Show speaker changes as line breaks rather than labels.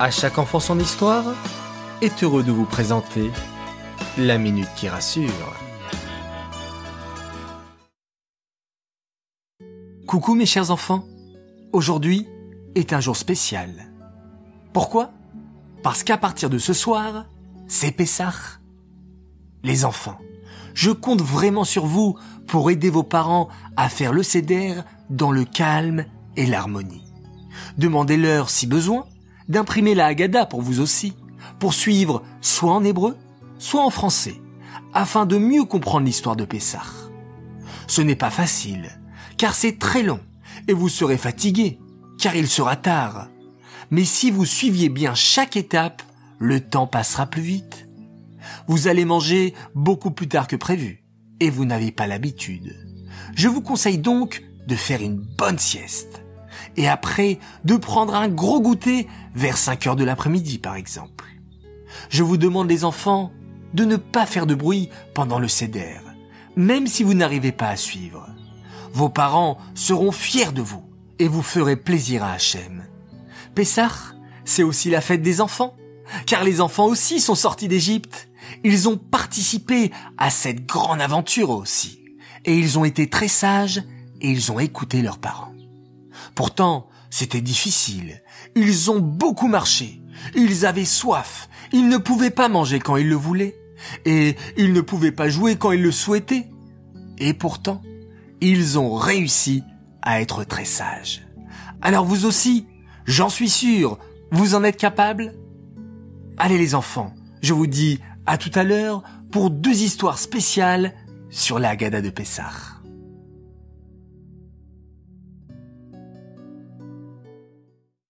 À chaque enfant son histoire est heureux de vous présenter la minute qui rassure.
Coucou mes chers enfants, aujourd'hui est un jour spécial. Pourquoi? Parce qu'à partir de ce soir, c'est Pessah. Les enfants, je compte vraiment sur vous pour aider vos parents à faire le céder dans le calme et l'harmonie. Demandez-leur, si besoin, d'imprimer la Haggadah pour vous aussi, pour suivre soit en hébreu, soit en français, afin de mieux comprendre l'histoire de Pessah. Ce n'est pas facile, car c'est très long, et vous serez fatigué, car il sera tard. Mais si vous suiviez bien chaque étape, le temps passera plus vite. Vous allez manger beaucoup plus tard que prévu, et vous n'avez pas l'habitude. Je vous conseille donc de faire une bonne sieste et après de prendre un gros goûter vers 5 heures de l'après-midi par exemple. Je vous demande les enfants de ne pas faire de bruit pendant le céder, même si vous n'arrivez pas à suivre. Vos parents seront fiers de vous et vous ferez plaisir à Hachem. Pessah, c'est aussi la fête des enfants, car les enfants aussi sont sortis d'Égypte. Ils ont participé à cette grande aventure aussi, et ils ont été très sages et ils ont écouté leurs parents. Pourtant, c'était difficile. Ils ont beaucoup marché. Ils avaient soif. Ils ne pouvaient pas manger quand ils le voulaient. Et ils ne pouvaient pas jouer quand ils le souhaitaient. Et pourtant, ils ont réussi à être très sages. Alors vous aussi, j'en suis sûr, vous en êtes capables? Allez les enfants, je vous dis à tout à l'heure pour deux histoires spéciales sur la Haggadah de Pessah.